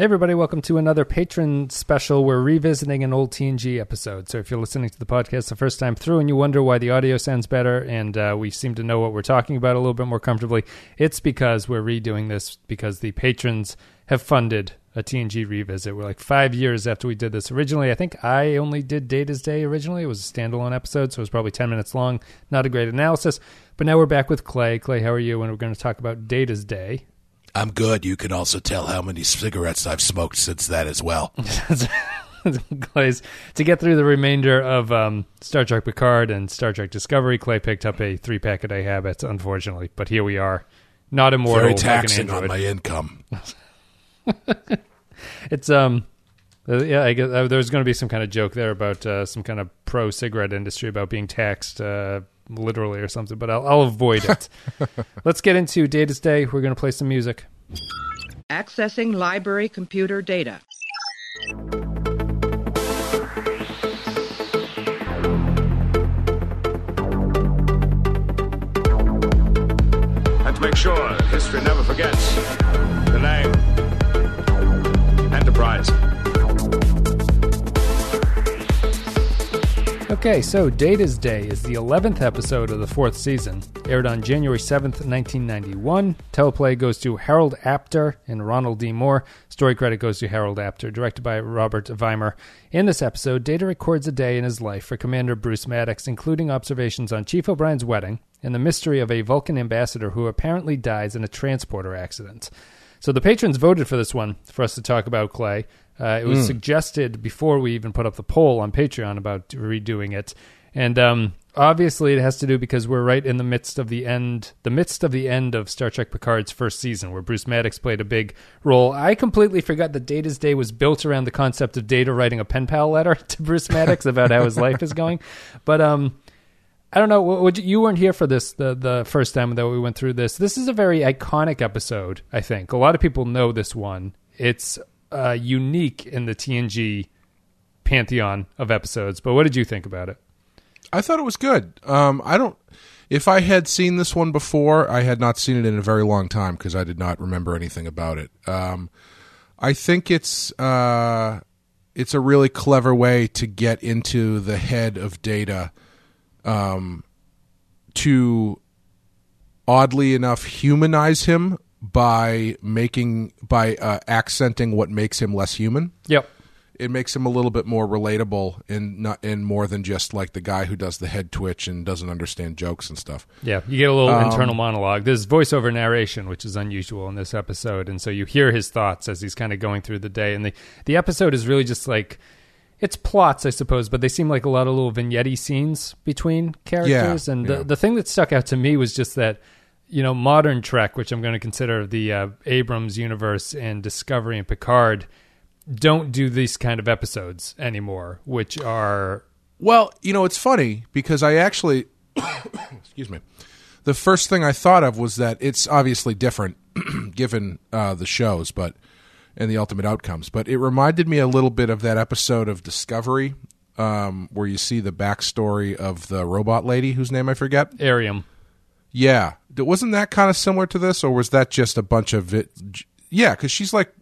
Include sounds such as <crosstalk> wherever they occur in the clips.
Hey, everybody, welcome to another patron special. We're revisiting an old TNG episode. So, if you're listening to the podcast the first time through and you wonder why the audio sounds better and uh, we seem to know what we're talking about a little bit more comfortably, it's because we're redoing this because the patrons have funded a TNG revisit. We're like five years after we did this originally. I think I only did Data's Day originally. It was a standalone episode, so it was probably 10 minutes long. Not a great analysis. But now we're back with Clay. Clay, how are you? And we're going to talk about Data's Day. I'm good. You can also tell how many cigarettes I've smoked since that as well. <laughs> Clay's to get through the remainder of um, Star Trek Picard and Star Trek Discovery. Clay picked up a three pack a day habit, unfortunately, but here we are, not immortal. Very taxing like on my income. <laughs> it's um, uh, yeah, I guess uh, there's going to be some kind of joke there about uh, some kind of pro cigarette industry about being taxed. Uh, literally or something, but I'll, I'll avoid it. <laughs> Let's get into Data's Day. We're going to play some music. Accessing library computer data. And to make sure history never forgets the name Enterprise. Okay, so Data's Day is the 11th episode of the fourth season. Aired on January 7th, 1991. Teleplay goes to Harold Apter and Ronald D. Moore. Story credit goes to Harold Apter, directed by Robert Wiemer. In this episode, Data records a day in his life for Commander Bruce Maddox, including observations on Chief O'Brien's wedding and the mystery of a Vulcan ambassador who apparently dies in a transporter accident. So the patrons voted for this one for us to talk about, Clay. Uh, it was mm. suggested before we even put up the poll on Patreon about redoing it, and um, obviously it has to do because we're right in the midst of the end, the midst of the end of Star Trek Picard's first season, where Bruce Maddox played a big role. I completely forgot that Data's Day was built around the concept of Data writing a pen pal letter <laughs> to Bruce Maddox about how his life is going, but um. I don't know. You weren't here for this the the first time that we went through this. This is a very iconic episode. I think a lot of people know this one. It's uh, unique in the TNG pantheon of episodes. But what did you think about it? I thought it was good. Um, I don't. If I had seen this one before, I had not seen it in a very long time because I did not remember anything about it. Um, I think it's uh, it's a really clever way to get into the head of Data, um, to oddly enough humanize him by making by uh, accenting what makes him less human. Yep. It makes him a little bit more relatable and not in more than just like the guy who does the head twitch and doesn't understand jokes and stuff. Yeah, you get a little um, internal monologue. There's voiceover narration, which is unusual in this episode, and so you hear his thoughts as he's kind of going through the day. And the the episode is really just like it's plots, I suppose, but they seem like a lot of little vignette scenes between characters. Yeah, and yeah. the the thing that stuck out to me was just that you know, modern Trek, which I'm going to consider the uh, Abrams universe and Discovery and Picard, don't do these kind of episodes anymore, which are. Well, you know, it's funny because I actually, <coughs> excuse me, the first thing I thought of was that it's obviously different <coughs> given uh, the shows, but and the ultimate outcomes. But it reminded me a little bit of that episode of Discovery um, where you see the backstory of the robot lady whose name I forget. Airiam. Yeah, wasn't that kind of similar to this, or was that just a bunch of it? Yeah, because she's like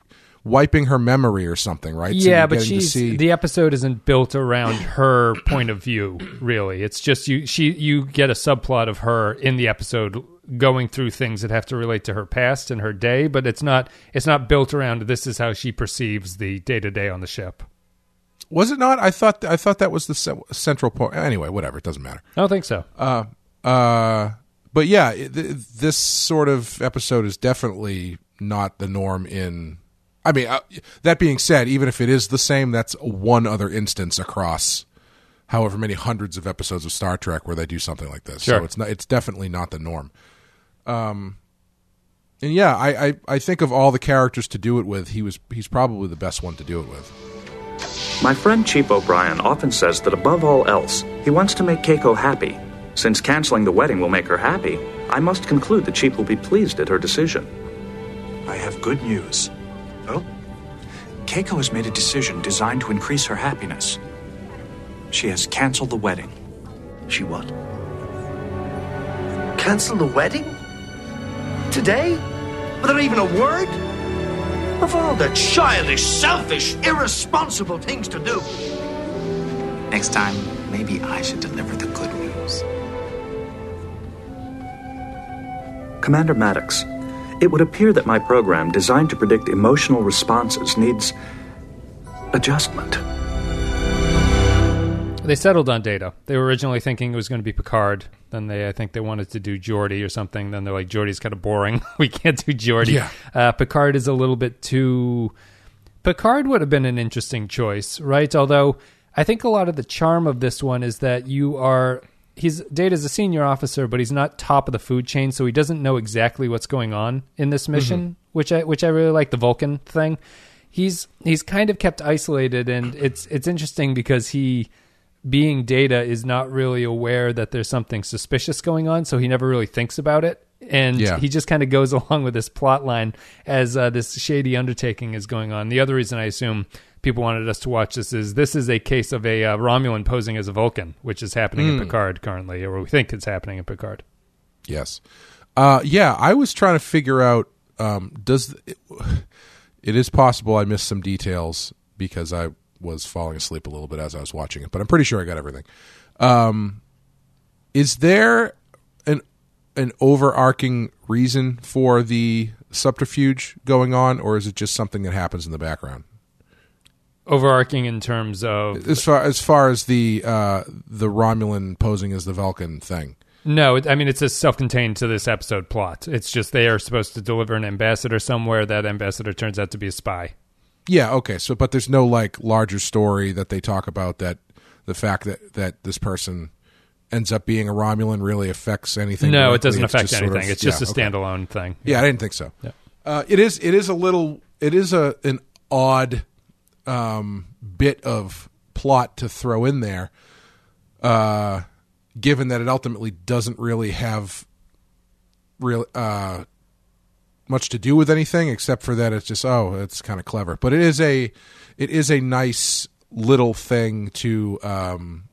wiping her memory or something, right? Yeah, so but she's see... the episode isn't built around <coughs> her point of view. Really, it's just you. She you get a subplot of her in the episode going through things that have to relate to her past and her day, but it's not it's not built around this is how she perceives the day to day on the ship. Was it not? I thought I thought that was the central point. Anyway, whatever. It doesn't matter. I don't think so. Uh, uh, but yeah, it, this sort of episode is definitely not the norm in. I mean, uh, that being said, even if it is the same, that's one other instance across however many hundreds of episodes of Star Trek where they do something like this. Sure. So it's not. It's definitely not the norm. Um, and yeah, I, I I think of all the characters to do it with, he was he's probably the best one to do it with. My friend Chief O'Brien often says that above all else, he wants to make Keiko happy since canceling the wedding will make her happy, I must conclude that she will be pleased at her decision. I have good news. Oh? Keiko has made a decision designed to increase her happiness. She has canceled the wedding. She what? Cancel the wedding? Today? Without even a word? Of all the childish, selfish, irresponsible things to do. Next time, maybe I should deliver the good news. Commander Maddox, it would appear that my program, designed to predict emotional responses, needs adjustment. They settled on Data. They were originally thinking it was going to be Picard. Then they, I think, they wanted to do Geordi or something. Then they're like, Geordi's kind of boring. <laughs> we can't do Geordi. Yeah. Uh, Picard is a little bit too. Picard would have been an interesting choice, right? Although I think a lot of the charm of this one is that you are. He's Data's a senior officer, but he's not top of the food chain, so he doesn't know exactly what's going on in this mission, which I which I really like the Vulcan thing. He's he's kind of kept isolated, and it's it's interesting because he being data is not really aware that there's something suspicious going on, so he never really thinks about it. And Yeah. he just kind of goes <laughs> along with this plot line as uh, this shady undertaking is going on. The other reason I assume people wanted us to watch this is this is a case of a uh, Romulan posing as a Vulcan, which is happening in Picard currently, or we think it's happening in Picard. Yes. Uh, yeah, I was trying to figure out um, does it, <sighs> it is possible I missed some details because I was falling asleep a little bit as I was watching it, but I'm pretty sure I got everything. Um, is there an an overarching reason for the subterfuge going on, or is it just something that happens in the background? Overarching in terms of As far as far as the uh, the Romulan posing as the Vulcan thing. No, I mean it's a self-contained to this episode plot. It's just they are supposed to deliver an ambassador somewhere. That ambassador turns out to be a spy. Yeah, okay. So but there's no like larger story that they talk about that the fact that that this person ends up being a Romulan really affects anything. no, it doesn't It's affect just sort anything. of- it's just yeah, a okay. standalone thing. Yeah, I didn't think so. Yeah. Uh, it is it is a little it is a an odd um, bit of plot to throw in there, uh, given that it ultimately doesn't really have real uh, much to do with anything except for that it's just oh it's kind of clever. But it is a it is a nice little thing to um,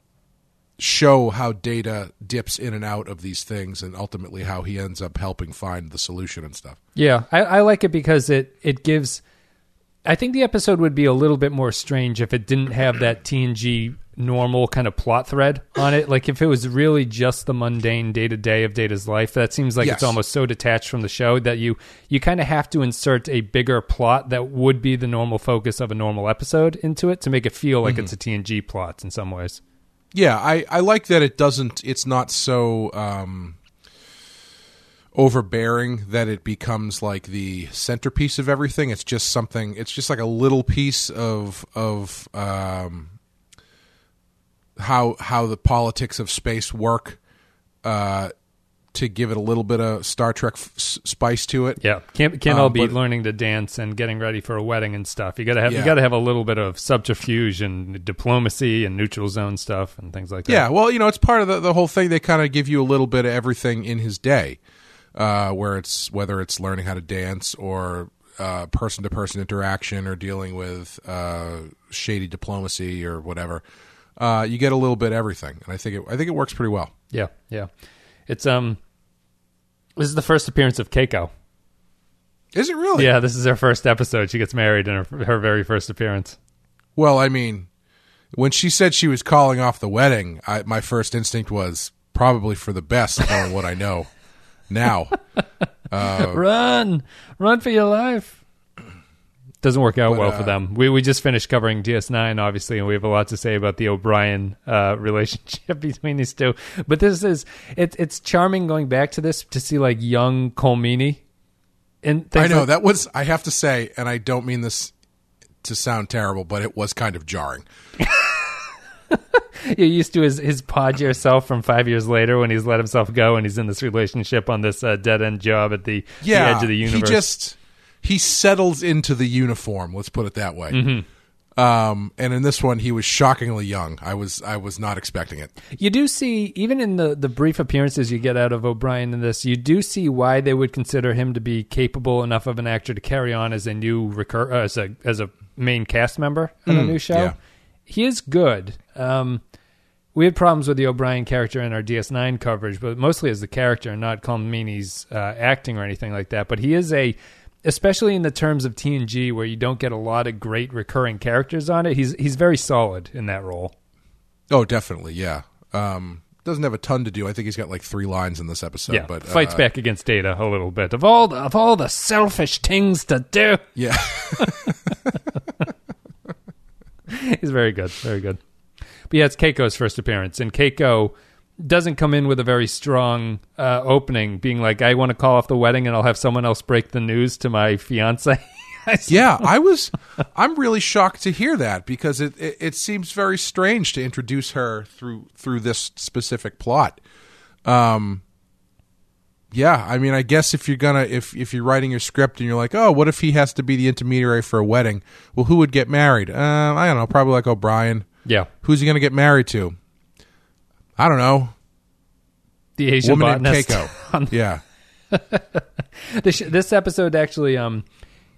show how Data dips in and out of these things, and ultimately how he ends up helping find the solution and stuff. Yeah, I, I like it because it it gives. I think the episode would be a little bit more strange if it didn't have that TNG normal kind of plot thread on it. Like if it was really just the mundane day to day of Data's life. That seems like Yes. it's almost so detached from the show that you you kind of have to insert a bigger plot that would be the normal focus of a normal episode into it to make it feel like it's a TNG plot in some ways. Yeah, I, I like that it doesn't. It's not so um, overbearing that it becomes like the centerpiece of everything. It's just something. It's just like a little piece of of um, how how the politics of space work. Uh, to give it a little bit of Star Trek f- spice to it. Yeah, can't can't Um, all be but- learning to dance and getting ready for a wedding and stuff. You gotta have you gotta have a little bit of subterfuge and diplomacy and neutral zone stuff and things like that. Yeah, well, you know, it's part of the, the whole thing. They kind of give you a little bit of everything in his day, uh, where it's whether it's learning how to dance or person to person interaction or dealing with uh, shady diplomacy or whatever. Uh, you get a little bit of everything, and I think it, I think it works pretty well. yeah, yeah. It's um, this is the first appearance of Keiko. Is it really? Yeah, this is her first episode. She gets married in her, her very first appearance. Well, I mean, when she said she was calling off the wedding, I, my first instinct was probably for the best, knowing what I know now. <laughs> run, run for your life. Doesn't work out But, well uh, for them. We we just finished covering DS9, obviously, and we have a lot to say about the O'Brien uh, <laughs> relationship <laughs> between these two. But this is it, it's charming going back to this to see like young Colm Meaney. And I know like- that was. I have to say, and I don't mean this to sound terrible, but it was kind of jarring. <laughs> you're used to his his podger self from five years later when he's let himself go and he's in this relationship on this uh, dead end job at the, the edge of the universe. he just he settles into the uniform. Let's put it that way. Mm-hmm. Um, and in this one, he was shockingly young. I was I was not expecting it. You do see, even in the, the brief appearances you get out of O'Brien in this, you do see why they would consider him to be capable enough of an actor to carry on as a new recur uh, as a as a main cast member on a new show. yeah. He is good. Um, we had problems with the O'Brien character in our DS9 coverage, but mostly as the character, and not Colm Meaney's uh, acting or anything like that. But he is a especially in the terms of TNG, where you don't get a lot of great recurring characters on it. He's he's very solid in that role. Oh, definitely, yeah. Um, doesn't have a ton to do. I think he's got like three lines in this episode. yeah, but fights uh, back against Data a little bit of all the, of all the selfish things to do. Yeah, <laughs> <laughs> He's very good, very good. But yeah, it's Keiko's first appearance, and Keiko doesn't come in with a very strong uh, opening, being like, "I want to call off the wedding, and I'll have someone else break the news to my fiance." <laughs> yeah. I was. I'm really shocked to hear that because it, it it seems very strange to introduce her through through this specific plot. Um. Yeah, I mean, I guess if you're gonna if if you're writing your script and you're like, oh, what if he has to be the intermediary for a wedding? Well, who would get married? Uh, I don't know, probably like O'Brien. yeah, Who's he gonna get married to? I don't know. the Asian Woman named botanist. Keiko. <laughs> yeah. <laughs> this this episode actually um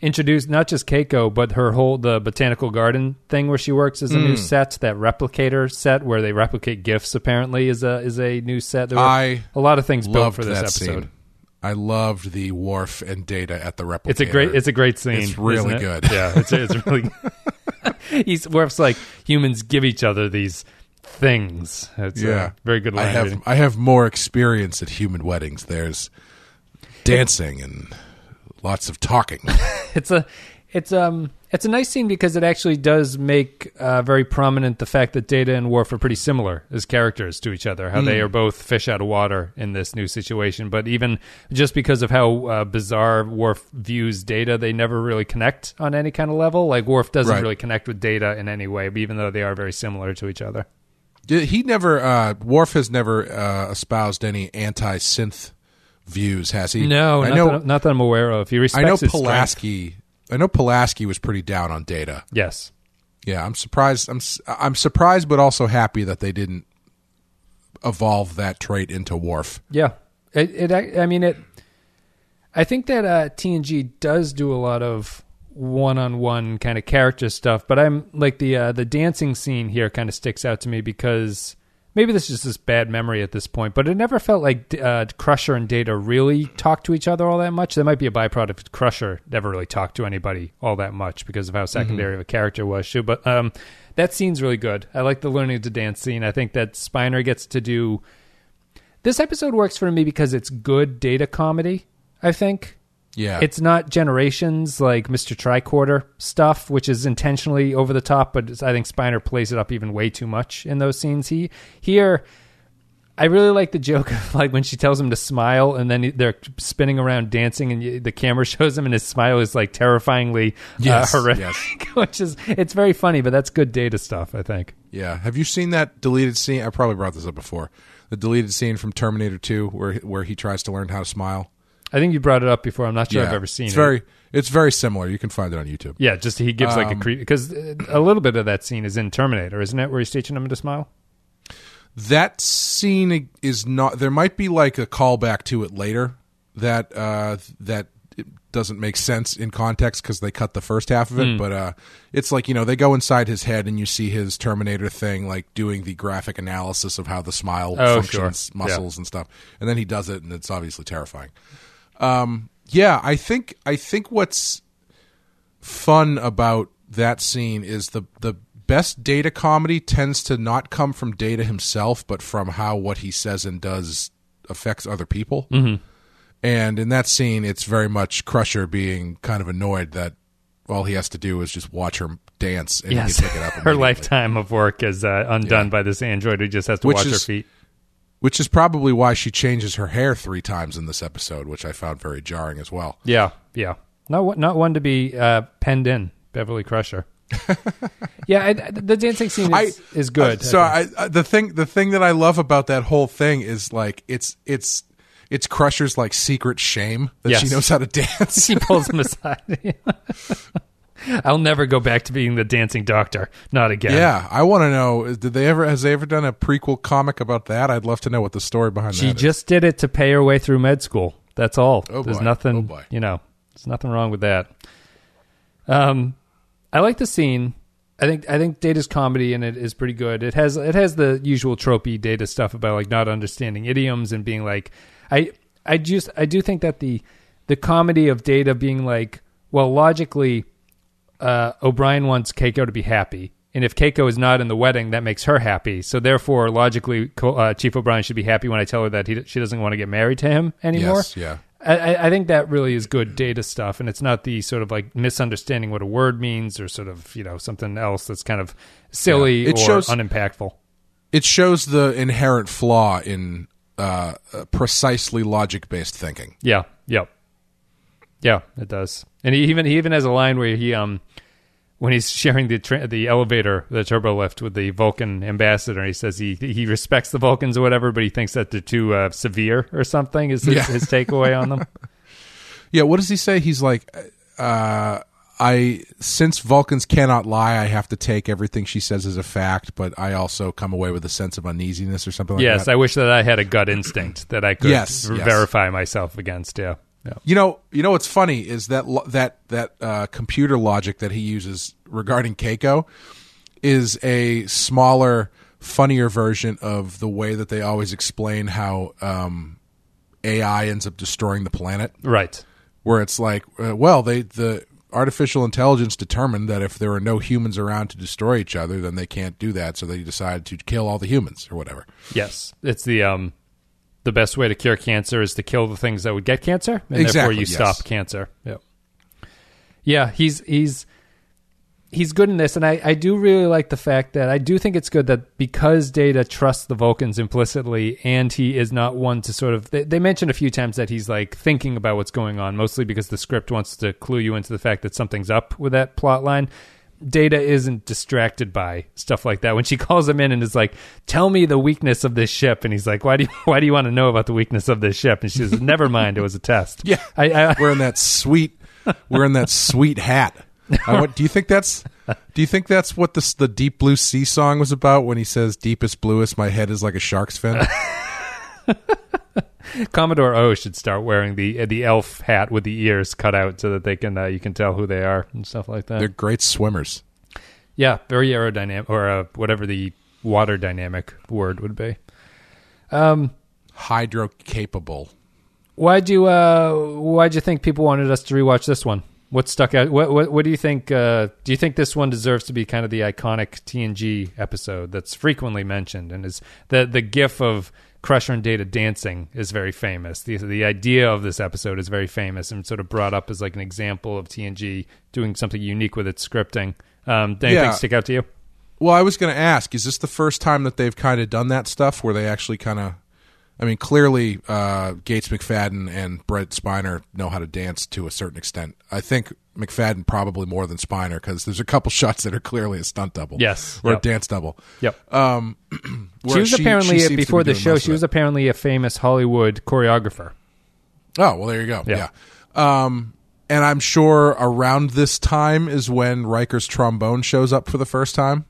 introduced not just Keiko but her whole the botanical garden thing where she works is a Hmm. new set that replicator set where they replicate gifts apparently is a is a new set there I a lot of things built for this episode scene. I loved the Worf and data at the replicator. it's a great it's a great scene It's really it? good. yeah it's it's really <laughs> he's Worf's like humans give each other these things it's yeah, very good I have reading. I have more experience at human weddings. There's dancing and lots of talking. <laughs> it's a it's um it's a nice scene because it actually does make uh, very prominent the fact that Data and Worf are pretty similar as characters to each other. How they are both fish out of water in this new situation, but even just because of how uh, bizarre Worf views Data, they never really connect on any kind of level. Like Worf doesn't Right. really connect with Data in any way, even though they are very similar to each other. Did- he never uh, Worf has never uh, espoused any anti-synth views, has he? No, I not, know. that, not that I'm aware of. He I respects know his strength. Pulaski. I know Pulaski was pretty down on Data. Yes. Yeah, I'm surprised. I'm I'm surprised, but also happy that they didn't evolve that trait into Worf. Yeah, it. it I I mean, it. I think that uh, TNG does do a lot of one-on-one kind of character stuff, but I'm like the uh, the dancing scene here kind of sticks out to me because maybe this is just this bad memory at this point, but it never felt like uh, Crusher and Data really talked to each other all that much. That might be a byproduct of Crusher never really talked to anybody all that much because of how secondary of a character was. Too. But um, that scene's really good. I like the learning to dance scene. I think that Spiner gets to do. This episode works for me because it's good data comedy. I think Yeah, it's not generations like Mr. Tricorder stuff, which is intentionally over the top, but I think Spiner plays it up even way too much in those scenes. He here, I really like the joke <laughs> of like when she tells him to smile, and then they're spinning around dancing, and the camera <laughs> shows him, and his smile is like terrifyingly Yes, uh, horrific, yes. <laughs> which is it's very funny, but that's good data stuff. I think. yeah. Have you seen that deleted scene? I probably brought this up before. The deleted scene from Terminator Two, where where he tries to learn how to smile. I think you brought it up before. I'm not sure I've ever seen it's it. very it's very similar. You can find it on YouTube. Yeah, just he gives like a Um, creep because a little bit of that scene is in Terminator, isn't it? Where he's teaching him to smile. That scene is not. There might be like a callback to it later that uh, that it doesn't make sense in context because they cut the first half of it. Hmm. But uh, it's like you know they go inside his head and you see his Terminator thing, like doing the graphic analysis of how the smile Oh, functions, sure. muscles and stuff, and then he does it, and it's obviously terrifying. Um, yeah, I think I think what's fun about that scene is the the best data comedy tends to not come from data himself but from how what he says and does affects other people mm-hmm. and in that scene it's very much crusher being kind of annoyed that all he has to do is just watch her dance and Yes, he can pick it up <laughs> her lifetime of work is uh, undone Yeah. by this android who just has to Which watch her feet. Which is probably why she changes her hair three times in this episode which i found very jarring as well Yeah, yeah. Not one- not one to be uh, penned in, Beverly Crusher. <laughs> yeah, I, the dancing scene is, is good. Uh, so I. I, I, the thing, the thing that I love about that whole thing is like it's it's it's Crusher's like secret shame that she knows how to dance. <laughs> she pulls <laughs> him aside. I'll never go back to being the dancing doctor. Not again. yeah, I want to know. Did they ever? Has they ever done a prequel comic about that? I'd love to know what the story behind She that is. just did it to pay her way through med school. That's all. Oh, There's boy. nothing, Oh, boy. you know, there's nothing wrong with that. Um, I like the scene. I think I think Data's comedy in it is pretty good. It has it has the usual tropey Data stuff about like not understanding idioms and being like I I just I do think that the the comedy of Data being like, well, logically, uh, O'Brien wants Keiko to be happy. And if Keiko is not in the wedding, that makes her happy. So therefore, logically, uh, Chief O'Brien should be happy when I tell her that he, she doesn't want to get married to him anymore. Yes, yeah. I, I- think that really is good data stuff, and it's not the sort of like misunderstanding what a word means or sort of you know something else that's kind of silly Yeah. It or shows- unimpactful. It shows the inherent flaw in uh, uh, precisely logic based thinking. Yeah. Yep. Yeah, it does. And he even he even has a line where he um when he's sharing the tra- the elevator, the turbo lift with the Vulcan ambassador, he says he he respects the Vulcans or whatever, but he thinks that they're too uh, severe or something. Is his, Yeah. his takeaway on them? <laughs> Yeah, what does he say? He's like, uh, I since Vulcans cannot lie, I have to take everything she says as a fact, but I also come away with a sense of uneasiness or something like yes, that. I wish that I had a gut instinct that I could Yes, yes. verify myself against. Yeah. Yeah. You know, you know what's funny is that lo- that that uh, computer logic that he uses regarding Keiko is a smaller, funnier version of the way that they always explain how um, AI ends up destroying the planet. Right. Where it's like, uh, well, they the artificial intelligence determined that if there are no humans around to destroy each other, then they can't do that, so they decided to kill all the humans or whatever. Yes, it's the um the best way to cure cancer is to kill the things that would get cancer, and therefore you yes. stop cancer. Yeah, yeah. He's he's he's good in this, and I I do really like the fact that I do think it's good that because Data trusts the Vulcans implicitly, and he is not one to sort of. They, they mentioned a few times that he's like thinking about what's going on, mostly because the script wants to clue you into the fact that something's up with that plot line. Data isn't distracted by stuff like that. When she calls him in and is like, "Tell me the weakness of this ship," and he's like, "Why do you <laughs> Why do you want to know about the weakness of this ship?" And she says, "Never mind, it was a test." <laughs> Yeah, I, I, wearing that sweet, wearing that sweet hat. I do you think that's? Do you think that's what this the Deep Blue Sea song was about when he says "deepest bluest, my head is like a shark's fin"? <laughs> <laughs> Commodore O should start wearing the the elf hat with the ears cut out so that they can uh, you can tell who they are and stuff like that. They're great swimmers. yeah, very aerodynamic or uh, whatever the water dynamic word would be. Um, Hydro capable. Why'd you uh why'd you think people wanted us to rewatch this one? What stuck out? What what, what do you think? Uh, do you think this one deserves to be kind of the iconic TNG episode that's frequently mentioned and is the the GIF of Crusher and Data dancing is very famous. The the idea of this episode is very famous and sort of brought up as like an example of TNG doing something unique with its scripting. Um, anything Yeah. stick out to you? Well, I was going to ask: Is this the first time that they've kind of done that stuff, where they actually kind of? I mean, clearly, uh, Gates McFadden and Brent Spiner know how to dance to a certain extent. I think McFadden probably more than Spiner because there's a couple <laughs> shots that are clearly a stunt double, Yes. or Yep. a dance double. Yep. Um, <clears throat> She whereas was apparently seems to before be the show. She was apparently a famous Hollywood choreographer. Oh well, there you go. Yeah. Yeah. Um, and I'm sure around this time is when Riker's trombone shows up for the first time.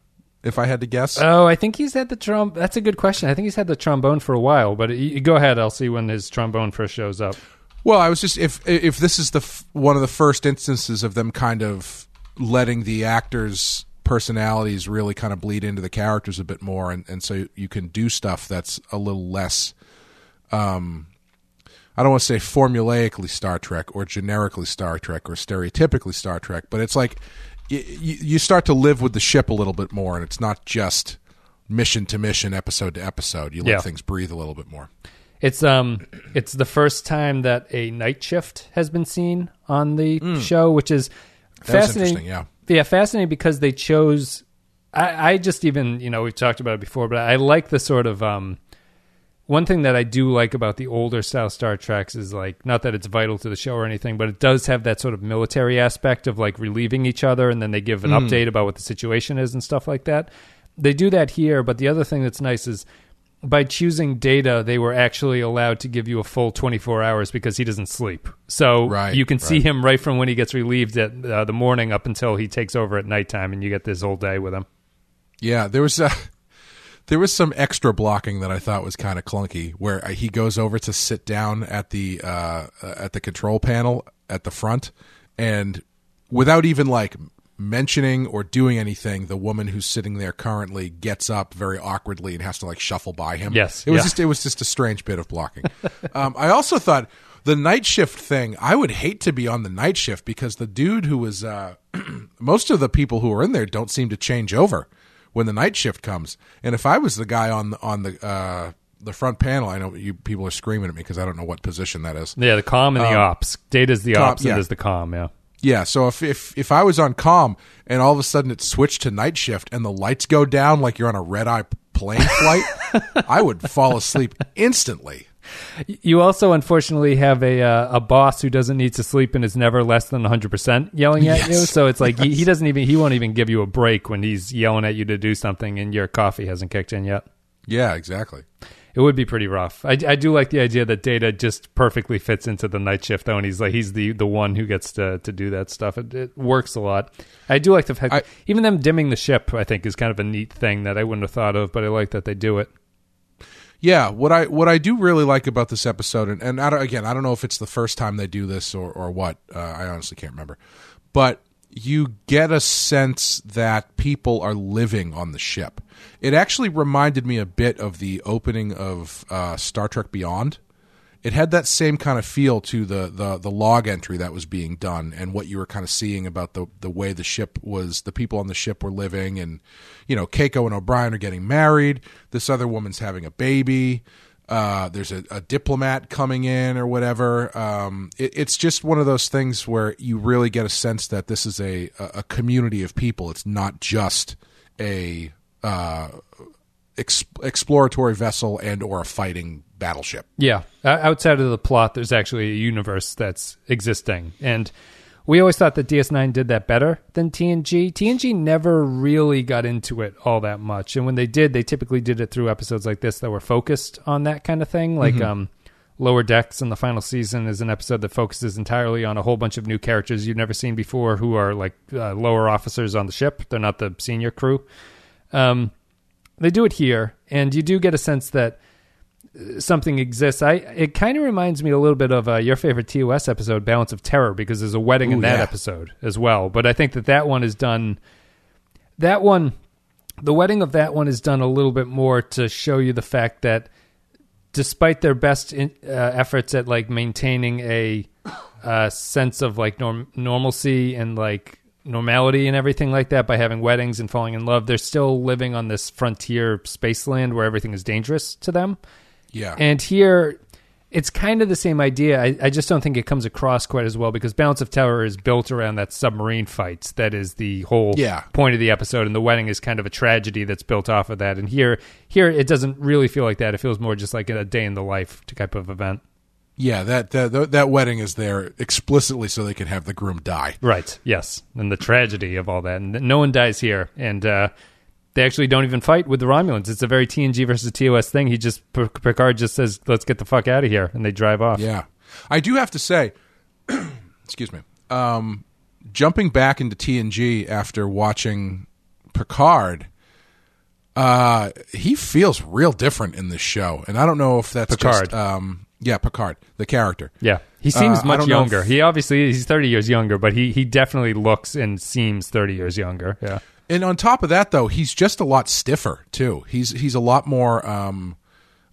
If I had to guess, Oh, I think he's had the trom. That's a good question. I think he's had the trombone for a while. But y- go ahead. I'll see when his trombone first shows up. Well, I was just if if this is the f- one of the first instances of them kind of letting the actors' personalities really kind of bleed into the characters a bit more, and, and so you can do stuff that's a little less. Um, I don't want to say formulaically Star Trek or generically Star Trek or stereotypically Star Trek, but it's like you, you start to live with the ship a little bit more, and it's not just mission to mission, episode to episode. You let Yeah. things breathe a little bit more. It's um, it's the first time that a night shift has been seen on the show, which is. Fascinating. yeah. yeah, fascinating because they chose. I, I just even you know we've talked about it before, but I like the sort of um, one thing that I do like about the older style Star Treks is like not that it's vital to the show or anything, but it does have that sort of military aspect of like relieving each other, and then they give an Mm. update about what the situation is and stuff like that. They do that here, but the other thing that's nice is by choosing data, they were actually allowed to give you a full 24 hours because he doesn't sleep. So Right, you can see right. him right from when he gets relieved at uh, the morning up until he takes over at nighttime, and you get this whole day with him. Yeah, there was uh, there was some extra blocking that I thought was kind of clunky, where uh, he goes over to sit down at the uh, uh, at the control panel at the front, and without even like mentioning or doing anything, the woman who's sitting there currently gets up very awkwardly and has to like shuffle by him. Yes, it was yeah. just it was just a strange bit of blocking. <laughs> um, I also thought the night shift thing, I would hate to be on the night shift because the dude who was uh, <clears throat> most of the people who are in there don't seem to change over when the night shift comes. And if I was the guy on the on the uh, the front panel, I know you people are screaming at me because I don't know what position that is. Yeah, the com and the Um, ops. Data's the com- ops yeah. and there's the com, yeah. Yeah, so if, if if I was on com and all of a sudden it switched to night shift and the lights go down like you're on a red eye plane flight, <laughs> I would fall asleep instantly. You also unfortunately have a uh, a boss who doesn't need to sleep and is never less than 100% yelling at you. So it's like he, he doesn't even he won't even give you a break when he's yelling at you to do something and your coffee hasn't kicked in yet. Yeah, exactly. It would be pretty rough. I, I do like the idea that Data just perfectly fits into the night shift though, and he's like he's the the one who gets to to do that stuff. It, it works a lot. I do like the fact I- even them dimming the ship. I think is kind of a neat thing that I wouldn't have thought of, but I like that they do it. Yeah, what I what I do really like about this episode, and, and I again, I don't know if it's the first time they do this or or what. Uh, I honestly can't remember, but you get a sense that people are living on the ship. It actually reminded me a bit of the opening of uh, Star Trek Beyond. It had that same kind of feel to the, the the log entry that was being done and what you were kind of seeing about the the way the ship was the people on the ship were living and you know Keiko and O'Brien are getting married. This other woman's having a baby. Uh, there's a, a diplomat coming in or whatever. Um, it, it's just one of those things where you really get a sense that this is a a community of people. It's not just a uh, ex- exploratory vessel and or a fighting battleship Yeah, outside of the plot, there's actually a universe that's existing, and we always thought that DS9 did that better than TNG. TNG never really got into it all that much, and when they did, they typically did it through episodes like this that were focused on that kind of thing, like um. Lower Decks in the final season is an episode that focuses entirely on a whole bunch of new characters you've never seen before who are like uh, lower officers on the ship. They're not the senior crew. Um, they do it here, and you do get a sense that something exists. I it kind of reminds me a little bit of uh, your favorite TOS episode, Balance of Terror, because there's a wedding in that yeah. episode as well. But I think that that one is done. That one, the wedding of that one is done a little bit more to show you the fact that, despite their best in, uh, efforts at like maintaining a uh, sense of like norm- normalcy and like normality and everything like that by having weddings and falling in love, they're still living on this frontier space land where everything is dangerous to them. Yeah And here, it's kind of the same idea. I, I just don't think it comes across quite as well because Balance of Terror is built around that submarine fight. That is the whole Yeah. point of the episode, and the wedding is kind of a tragedy that's built off of that. And here, here it doesn't really feel like that. It feels more just like a day in the life type of event. Yeah, that that that wedding is there explicitly so they can have the groom die. Right. Yes. And the tragedy of all that. And no one dies here. And uh, they actually don't even fight with the Romulans. It's a very TNG versus TOS thing. He just Picard just says, "Let's get the fuck out of here," and they drive off. Yeah, I do have to say, <clears throat> excuse me, um, jumping back into TNG after watching Picard, uh, he feels real different in this show, and I don't know if that's Picard. Just, um, yeah, Picard, the character. Yeah. He seems Uh, much younger. if- He obviously he's 30 years younger, but he he definitely looks and seems 30 years younger. Yeah. And on top of that, though, he's just a lot stiffer too. He's he's a lot more. Um,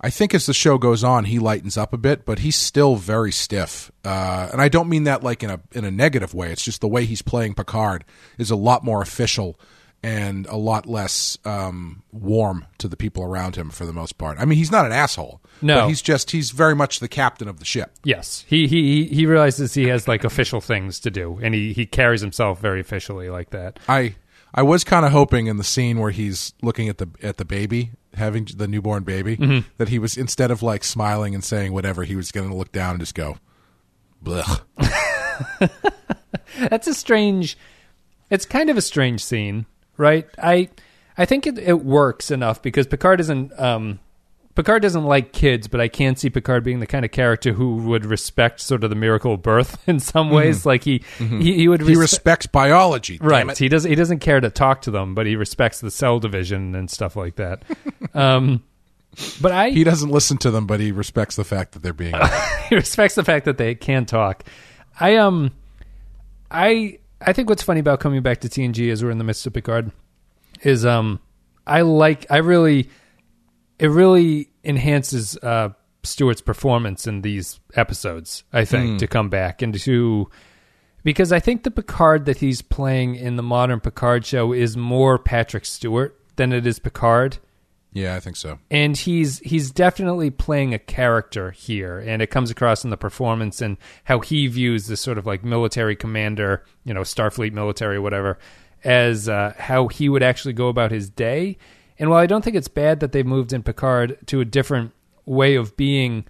I think as the show goes on, he lightens up a bit, but he's still very stiff. Uh, and I don't mean that like in a in a negative way. It's just the way he's playing Picard is a lot more official and a lot less um, warm to the people around him for the most part. I mean, he's not an asshole. No. but he's just he's very much the captain of the ship. Yes. He he he realizes he has like official things to do and he he carries himself very officially like that. I I was kind of hoping in the scene where he's looking at the at the baby, having the newborn baby, Mm-hmm. that he was instead of like smiling and saying whatever, he was going to look down and just go, Blech. <laughs> That's a strange it's kind of a strange scene, right? I I think it, it works enough because Picard isn't um Picard doesn't like kids, but I can see Picard being the kind of character who would respect sort of the miracle of birth <laughs> in some ways. Like he, he he would He respects biology. right. He doesn't he doesn't care to talk to them, but he respects the cell division and stuff like that. <laughs> um, but I He doesn't listen to them, but he respects the fact that they're being. <laughs> he respects the fact that they can talk. I um, I I think what's funny about coming back to TNG as we're in the midst of Picard is um, I like I really it really enhances uh Stewart's performance in these episodes. I think to come back and to because I think the Picard that he's playing in the modern Picard show is more Patrick Stewart than it is Picard Yeah, I think so. and he's he's definitely playing a character here and it comes across in the performance and how he views this sort of like military commander you know starfleet military whatever as uh, how he would actually go about his day and while i don't think it's bad that they've moved in picard to a different way of being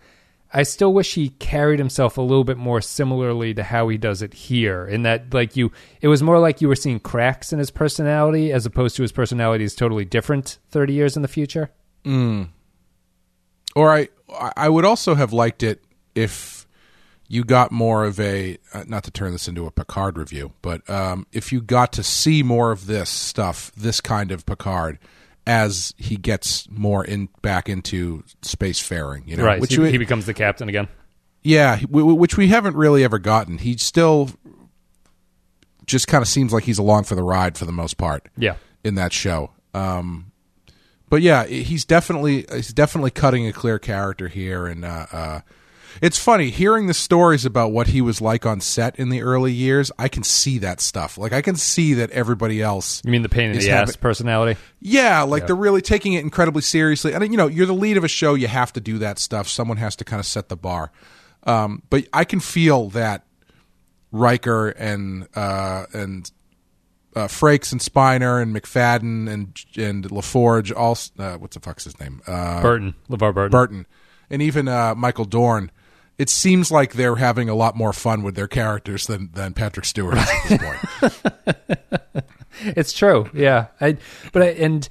i still wish he carried himself a little bit more similarly to how he does it here in that like you it was more like you were seeing cracks in his personality as opposed to his personality is totally different 30 years in the future. Or I I would also have liked it if you got more of a uh, not to turn this into a Picard review, but um, if you got to see more of this stuff, this kind of Picard, as he gets more in back into spacefaring, you know, right. which he, we- he becomes the captain again. yeah, w- w- which we haven't really ever gotten. He still just kind of seems like he's along for the ride for the most part. Yeah. in that show. Um, but yeah, he's definitely he's definitely cutting a clear character here, and uh, uh, it's funny hearing the stories about what he was like on set in the early years. I can see that stuff. Like I can see that everybody else. You mean the pain in the ass having- personality? yeah, like they're really taking it incredibly seriously. And you know, you're the lead of a show, you have to do that stuff. Someone has to kind of set the bar. Um, but I can feel that Riker and uh, and uh, Frakes and Spiner and McFadden and and LaForge, all uh, what's the fuck's his name? Uh, Burton, LeVar Burton. Burton, and even uh, Michael Dorn. It seems like they're having a lot more fun with their characters than than Patrick Stewart at this point. <laughs> It's true, yeah. I, but I, and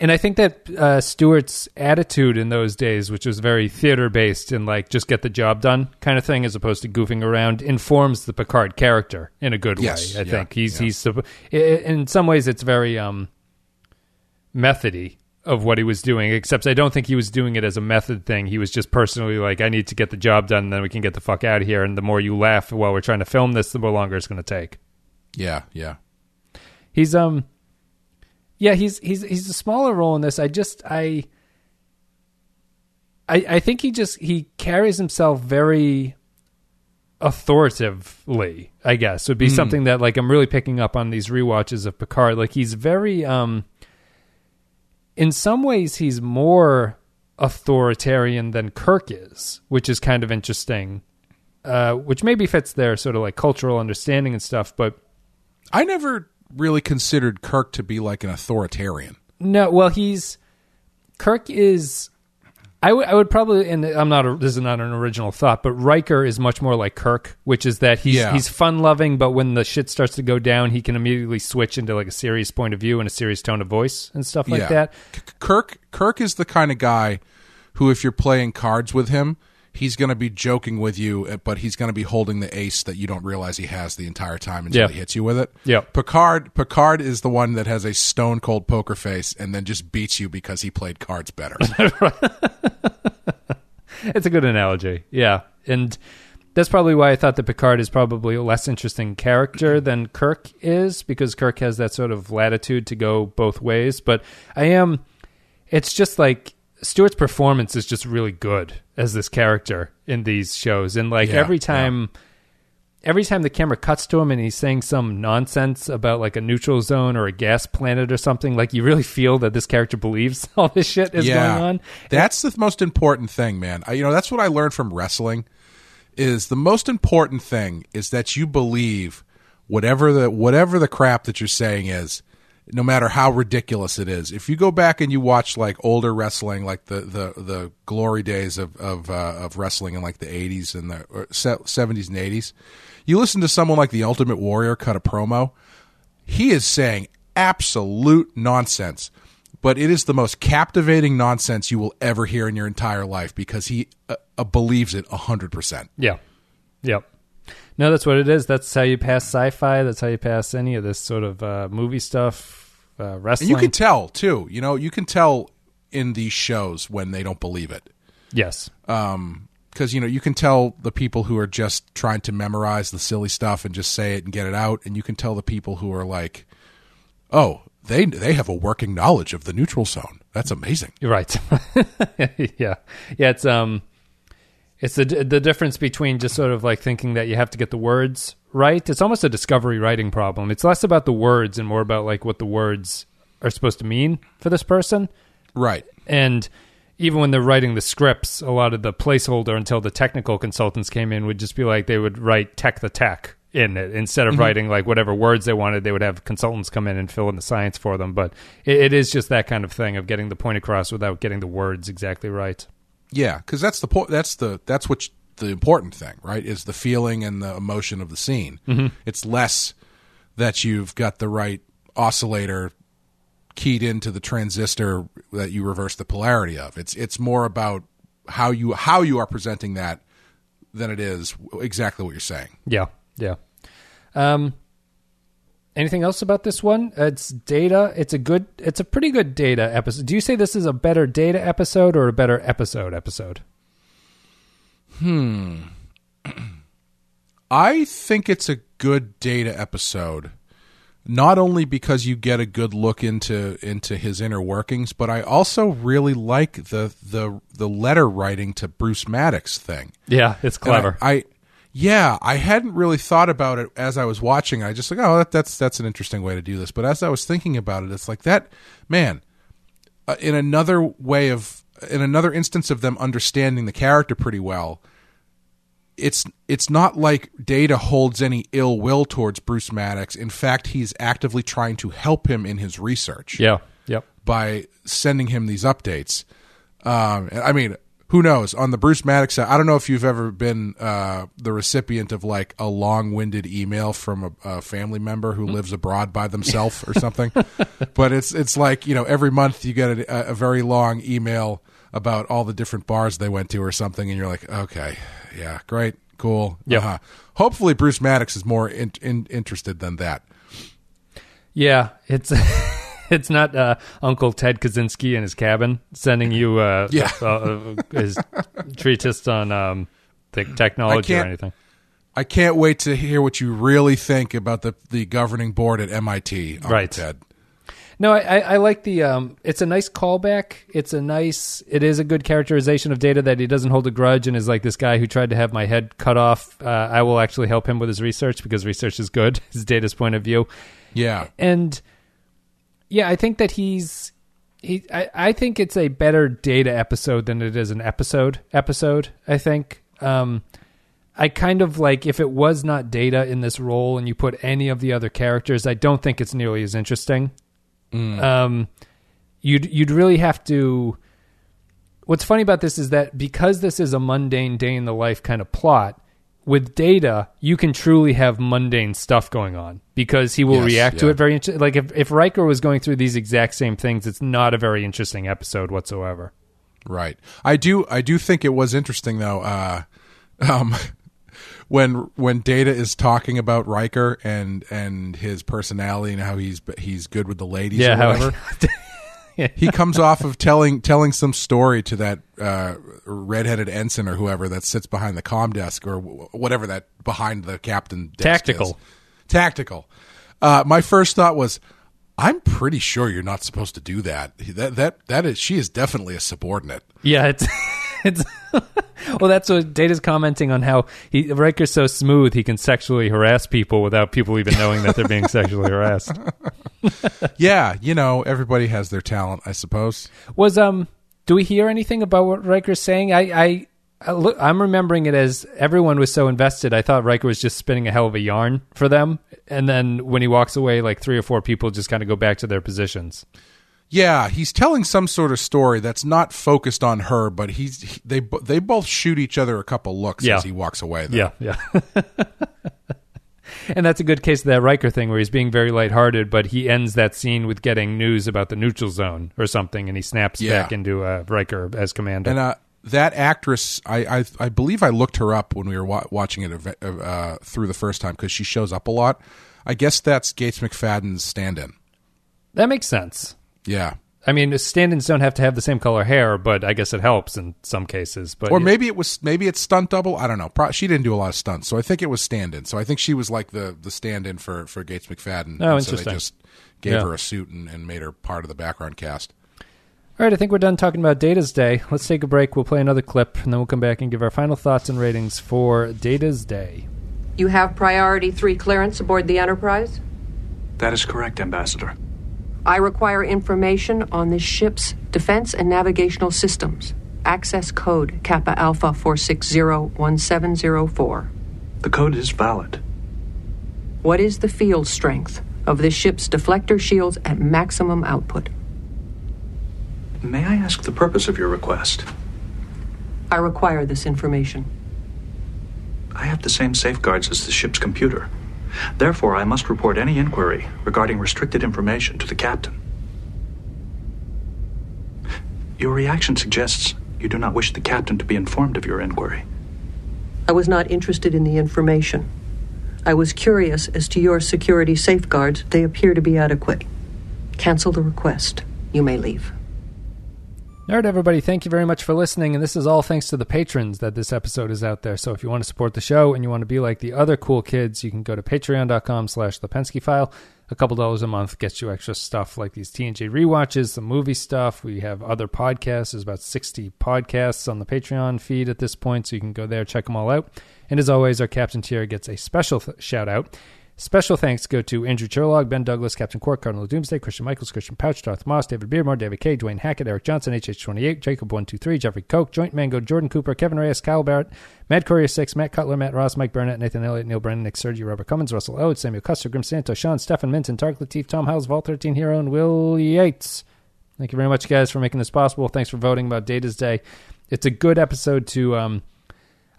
and I think that uh, Stewart's attitude in those days, which was very theater based and like just get the job done kind of thing, as opposed to goofing around, informs the Picard character in a good Yes, way. I yeah, think he's yeah. he's supp- i- i- in some ways it's very um methody of what he was doing. Except I don't think he was doing it as a method thing. He was just personally like, I need to get the job done, and then we can get the fuck out of here. And the more you laugh while we're trying to film this, the more longer it's going to take. yeah, yeah. He's um yeah, he's he's he's a smaller role in this. I just I I I think he just he carries himself very authoritatively, I guess. Would be something that like I'm really picking up on these rewatches of Picard. Like he's very um in some ways he's more authoritarian than Kirk is, which is kind of interesting. Uh, which maybe fits their sort of like cultural understanding and stuff, but I never really considered Kirk to be like an authoritarian. No, well, he's Kirk is. I would would probably, and I'm not. A, this is not an original thought, but Riker is much more like Kirk, which is that he's Yeah. he's fun loving, but when the shit starts to go down, he can immediately switch into like a serious point of view and a serious tone of voice and stuff like Yeah. that. K- Kirk Kirk is the kind of guy who, if you're playing cards with him, he's going to be joking with you, uh, but he's going to be holding the ace that you don't realize he has the entire time until Yeah. he hits you with it. Yeah. Picard Picard is the one that has a stone cold poker face and then just beats you because he played cards better. <laughs> It's a good analogy, yeah, and that's probably why I thought that Picard is probably a less interesting character <clears throat> than Kirk is, because Kirk has that sort of latitude to go both ways. But I am, it's just like Stewart's performance is just really good as this character in these shows, and like Yeah, every time. Every time the camera cuts to him and he's saying some nonsense about like a neutral zone or a gas planet or something, like you really feel that this character believes <laughs> all this shit is yeah. going on. That's the most important thing, man. I, you know, that's what I learned from wrestling. Is the most important thing is that you believe whatever the whatever the crap that you're saying is, no matter how ridiculous it is. If you go back and you watch like older wrestling, like the the, the glory days of of uh, of wrestling in like the 80s and the 70s and 80s, you listen to someone like the Ultimate Warrior cut a promo. He is saying absolute nonsense but it is the most captivating nonsense you will ever hear in your entire life because he uh, uh, believes it 100%. Yeah. Yep. No, that's what it is. That's how you pass sci-fi. That's how you pass any of this sort of uh, movie stuff, uh, wrestling. And you can tell, too. You know, you can tell in these shows when they don't believe it. yes. Because, you know, you can tell the people who are just trying to memorize the silly stuff and just say it and get it out. And you can tell the people who are like, oh, they, they have a working knowledge of the neutral zone. That's amazing. You're right. <laughs> yeah. Yeah. It's um. It's the the difference between just sort of like thinking that you have to get the words right. It's almost a discovery writing problem. It's less about the words and more about like what the words are supposed to mean for this person. Right. And even when they're writing the scripts, a lot of the placeholder until the technical consultants came in would just be like they would write tech the tech in it instead of mm-hmm. writing like whatever words they wanted. They would have consultants come in and fill in the science for them. But it, it is just that kind of thing of getting the point across without getting the words exactly right. Yeah, because that's the point. That's the that's what the important thing, right? Is the feeling and the emotion of the scene. It's less that you've got the right oscillator keyed into the transistor that you reverse the polarity of. It's it's more about how you how you are presenting that than it is exactly what you're saying. Yeah, yeah. Um, anything else about this one? It's data. It's a good. It's a pretty good data episode. Do you say this is a better data episode or a better episode episode? Hmm. I think it's a good data episode. Not only because you get a good look into into his inner workings, but I also really like the the the letter writing to Bruce Maddox thing. Yeah, it's clever. And I, I yeah, I hadn't really thought about it as I was watching. I just like, oh, that, that's that's an interesting way to do this. But as I was thinking about it, it's like that man. Uh, in another way of, in another instance of them understanding the character pretty well, it's it's not like Data holds any ill will towards Bruce Maddox. In fact, he's actively trying to help him in his research yeah. Yep. by sending him these updates. Um, I mean, who knows? On the Bruce Maddox side, I don't know if you've ever been uh, the recipient of like a long-winded email from a, a family member who lives abroad by themselves or something. <laughs> but it's it's like you know every month you get a, a very long email about all the different bars they went to or something, and you're like, okay, yeah, great, cool. Yep. Uh-huh. Hopefully, Bruce Maddox is more in, in, interested than that. Yeah, it's <laughs> <laughs> it's not uh, Uncle Ted Kaczynski in his cabin sending you uh, <laughs> Yeah. uh, his treatise on um, the technology or anything. I can't wait to hear what you really think about the the governing board at MIT. Uncle Right. Ted. No, I, I, I like the. Um, it's a nice callback. It's a nice. It is a good characterization of Data that he doesn't hold a grudge and is like this guy who tried to have my head cut off. Uh, I will actually help him with his research because research is good. <laughs> His Data's point of view. Yeah. and yeah, I think that he's he. I, I think it's a better data episode than it is an episode episode. I think. Um, I kind of like if it was not data in this role and you put any of the other characters, I don't think it's nearly as interesting. Um, you'd you'd really have to. What's funny about this is that because this is a mundane day in the life kind of plot, with data you can truly have mundane stuff going on because he will Yes, react to it very inter- like if if Riker was going through these exact same things, it's not a very interesting episode whatsoever. Right. I do. I do think it was interesting though. Uh, <laughs> um, when when Data is talking about Riker and and his personality and how he's he's good with the ladies Yeah, or whatever. he <laughs> <laughs> comes off of telling telling some story to that uh, redheaded ensign or whoever that sits behind the comm desk or wh- whatever that behind the captain desk Tactical. is. tactical. Uh, my first thought was, I'm pretty sure you're not supposed to do that. That that that is she is definitely a subordinate. Yeah, it's <laughs> it's <laughs> well. That's what Data's commenting on how he Riker's so smooth he can sexually harass people without people even knowing that they're being sexually harassed. <laughs> Yeah, you know, everybody has their talent, I suppose. Was um, do we hear anything about what Riker's saying? I I. I look, I'm remembering it as everyone was so invested. I thought Riker was just spinning a hell of a yarn for them, and then when he walks away, like three or four people just kind of go back to their positions. Yeah, he's telling some sort of story that's not focused on her, but he's he, they they both shoot each other a couple looks Yeah. as he walks away. though. Yeah, yeah. <laughs> and that's a good case of that Riker thing where he's being very lighthearted, but he ends that scene with getting news about the neutral zone or something, and he snaps Yeah. back into uh, Riker as commander. And uh, that actress, I, I I believe I looked her up when we were wa- watching it uh, through the first time because she shows up a lot. I guess that's Gates McFadden's stand-in. that makes sense. Yeah, I mean, stand-ins don't have to have the same color hair, but I guess it helps in some cases. But or yeah. maybe it was maybe it's stunt double. I don't know. Pro- she didn't do a lot of stunts, so I think it was stand-in. So I think she was like the the stand-in for for Gates McFadden. Oh, And So interesting. they just gave Yeah. her a suit and, and made her part of the background cast. All right, I think we're done talking about Data's Day. Let's take a break. We'll play another clip, and then we'll come back and give our final thoughts and ratings for Data's Day. You have priority three clearance aboard the Enterprise? That is correct, Ambassador. I require information on this ship's defense and navigational systems. Access code Kappa Alpha 4601704. The code is valid. What is the field strength of this ship's deflector shields at maximum output? May I ask the purpose of your request? I require this information. I have the same safeguards as the ship's computer. Therefore, I must report any inquiry regarding restricted information to the captain. Your reaction suggests you do not wish the captain to be informed of your inquiry. I was not interested in the information. I was curious as to your security safeguards. They appear to be adequate. Cancel the request. You may leave. All right, everybody, thank you very much for listening. And this is all thanks to the patrons that this episode is out there. So if you want to support the show and you want to be like the other cool kids, you can go to patreon.com slash the Pensky file. A couple dollars a month gets you extra stuff like these TNG rewatches, the movie stuff. We have other podcasts. There's about 60 podcasts on the Patreon feed at this point, so you can go there, check them all out. And as always, our captain tier gets a special th- shout out. Special thanks go to Andrew Cherlog, Ben Douglas, Captain Quark, Cardinal Doomsday, Christian Michaels, Christian Pouch, Darth Moss, David Beardmore, David K, Dwayne Hackett, Eric Johnson, HH28, Jacob123, Jeffrey Koch, Joint Mango, Jordan Cooper, Kevin Reyes, Kyle Barrett, Matt Courier 6, Matt Cutler, Matt Ross, Mike Burnett, Nathan Elliott, Neil Brennan, Nick Sergi, Robert Cummins, Russell Ode, Samuel Custer, Grim Santo, Sean, Stefan Minton, Tark Latif, Tom Howes, Vault 13 Hero, and Will Yates. Thank you very much, guys, for making this possible. Thanks for voting about Data's Day. It's a good episode to um,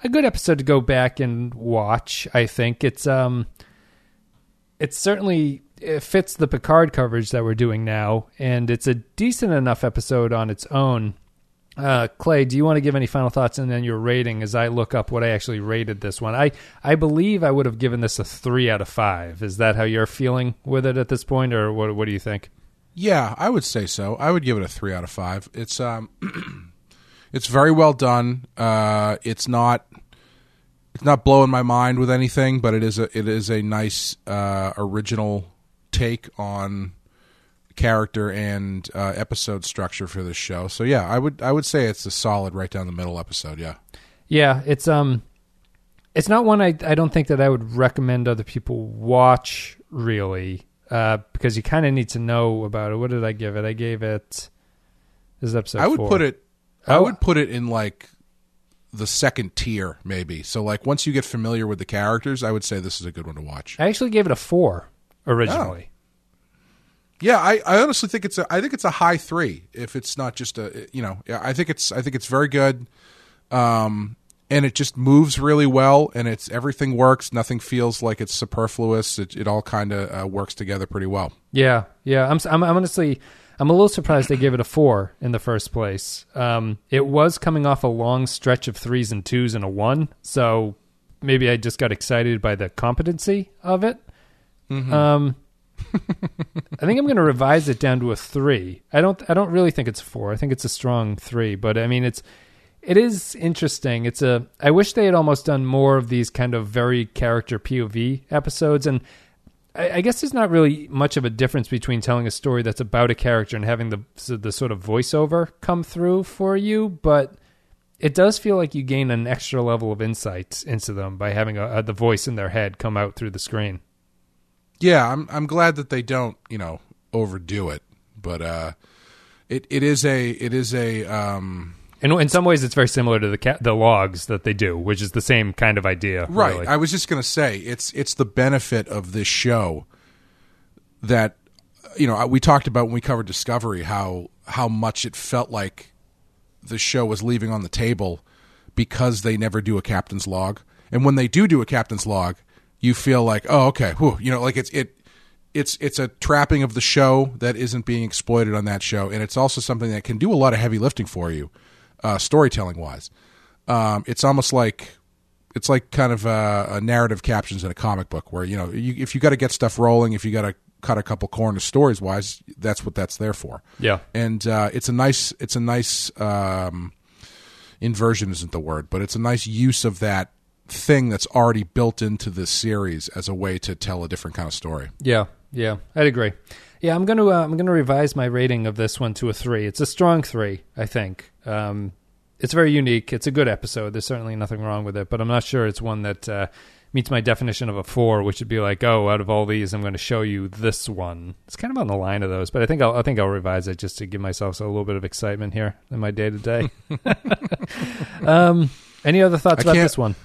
a good episode to go back and watch. I think it's um, it certainly it fits the Picard coverage that we're doing now, and it's a decent enough episode on its own. Uh, Clay, do you want to give any final thoughts and then your rating as I look up what I actually rated this one? I I believe I would have given this a three out of five. Is that how you're feeling with it at this point, or what? What do you think? Yeah, I would say so. I would give it a three out of five. It's um, <clears throat> it's very well done. Uh, it's not it's not blowing my mind with anything, but it is a it is a nice uh, original take on character and uh, episode structure for this show. So yeah, I would I would say it's a solid right down the middle episode. Yeah, Yeah, it's um, it's not one I I don't think that I would recommend other people watch really, uh, because you kind of need to know about it. What did I give it? I gave it. This is episode. I would four. put it. I Oh. would put it in like the second tier, maybe. So like once you get familiar with the characters, I would say this is a good one to watch. I actually gave it a four originally. Yeah, I, I honestly think it's a I think it's a high three if it's not just a you know I think it's I think it's very good, um, and it just moves really well and it's everything works nothing feels like it's superfluous it, it all kind of uh, works together pretty well. Yeah, yeah. I'm, I'm, I'm honestly, I'm a little surprised they gave it a four in the first place. Um, it was coming off a long stretch of threes and twos and a one, so maybe I just got excited by the competency of it. Um, <laughs> I think I'm going to revise it down to a three. I don't, I don't really think it's a four. I think it's a strong three, but I mean, it's, it is interesting. It's a. I wish they had almost done more of these kind of very character POV episodes, and I, I guess there's not really much of a difference between telling a story that's about a character and having the the sort of voiceover come through for you, but it does feel like you gain an extra level of insight into them by having a, a, the voice in their head come out through the screen. Yeah, I'm I'm glad that they don't you know overdo it, but uh, it it is a it is a um And in some ways, it's very similar to the ca- the logs that they do, which is the same kind of idea. Right. really. I was just going to say it's it's the benefit of this show that you know we talked about when we covered Discovery how how much it felt like the show was leaving on the table because they never do a captain's log, and when they do do a captain's log, you feel like oh okay, whew, you know like it's it. It's it's a trapping of the show that isn't being exploited on that show, and it's also something that can do a lot of heavy lifting for you, uh, storytelling wise. Um, it's almost like it's like kind of a, a narrative captions in a comic book where you know you, if you got to get stuff rolling if you got to cut a couple corners stories wise that's what that's there for Yeah. and uh, it's a nice it's a nice um, inversion isn't the word but it's a nice use of that thing that's already built into this series as a way to tell a different kind of story Yeah, yeah, I'd agree. Yeah, I'm gonna uh, I'm gonna revise my rating of this one to a three. It's a strong three, I think. Um, it's very unique. It's a good episode. There's certainly nothing wrong with it, but I'm not sure it's one that uh, meets my definition of a four, which would be like, oh, out of all these, I'm going to show you this one. It's kind of on the line of those, but I think I'll I think I'll revise it just to give myself a little bit of excitement here in my day to day. <laughs> <laughs> Um, any other thoughts about this one?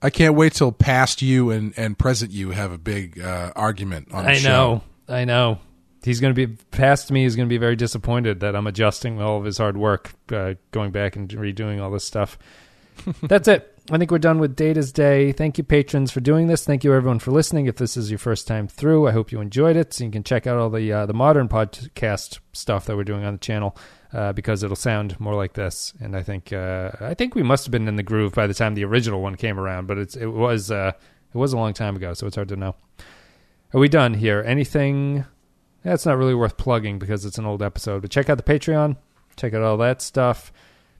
I can't wait till past you and, and present you have a big uh, argument on the I show. know, I know. He's going to be past me. He's going to be very disappointed that I'm adjusting all of his hard work, uh, going back and redoing all this stuff. <laughs> That's it. I think we're done with Data's Day. Thank you, patrons, for doing this. Thank you, everyone, for listening. If this is your first time through, I hope you enjoyed it. So you can check out all the uh, the modern podcast stuff that we're doing on the channel uh, because it'll sound more like this. And I think uh, I think we must have been in the groove by the time the original one came around, but it's it was uh, it was a long time ago, so it's hard to know. Are we done here? Anything? That's not really worth plugging because it's an old episode. But check out the Patreon. Check out all that stuff.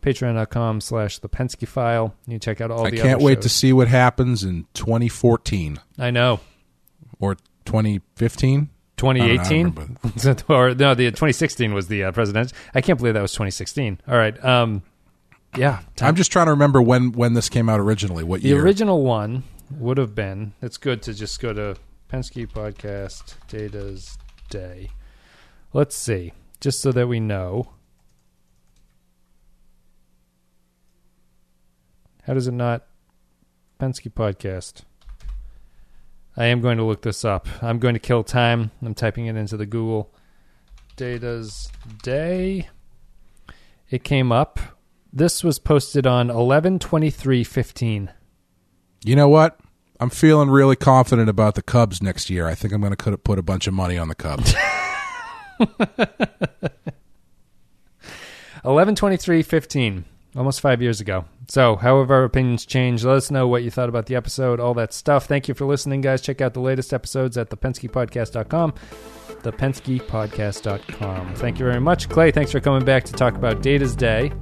Patreon.com slash the Pensky file. You check out all I the can't other wait to see what happens in 2014 I know. or 2015. 2018? <laughs> or no, the 2016 was the uh, presidential. I can't believe that was 2016. All right. Um, yeah. I'm just trying to remember when when this came out originally. What The year? original one would have been. It's good to just go to Pensky Podcast Data's Let's see, just so that we know. How does it not? Pensky Podcast. I am going to look this up. I'm going to kill time. I'm typing it into the Google. Data's Day. It came up. This was posted on 11 23 15. You know what? I'm feeling really confident about the Cubs next year. I think I'm going to put a bunch of money on the Cubs. <laughs> 11 23 15 almost five years ago. So however our opinions change let us know what you thought about the episode all that stuff. Thank you for listening guys. Check out the latest episodes at thepenskypodcast.com thepenskypodcast.com thank you very much. Clay thanks for coming back to talk about data's day.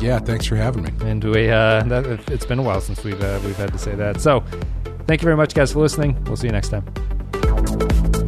Yeah thanks for having me. And we uh that, it's been a while since we've uh, we've had to say that. So thank you very much guys for listening. We'll see you next time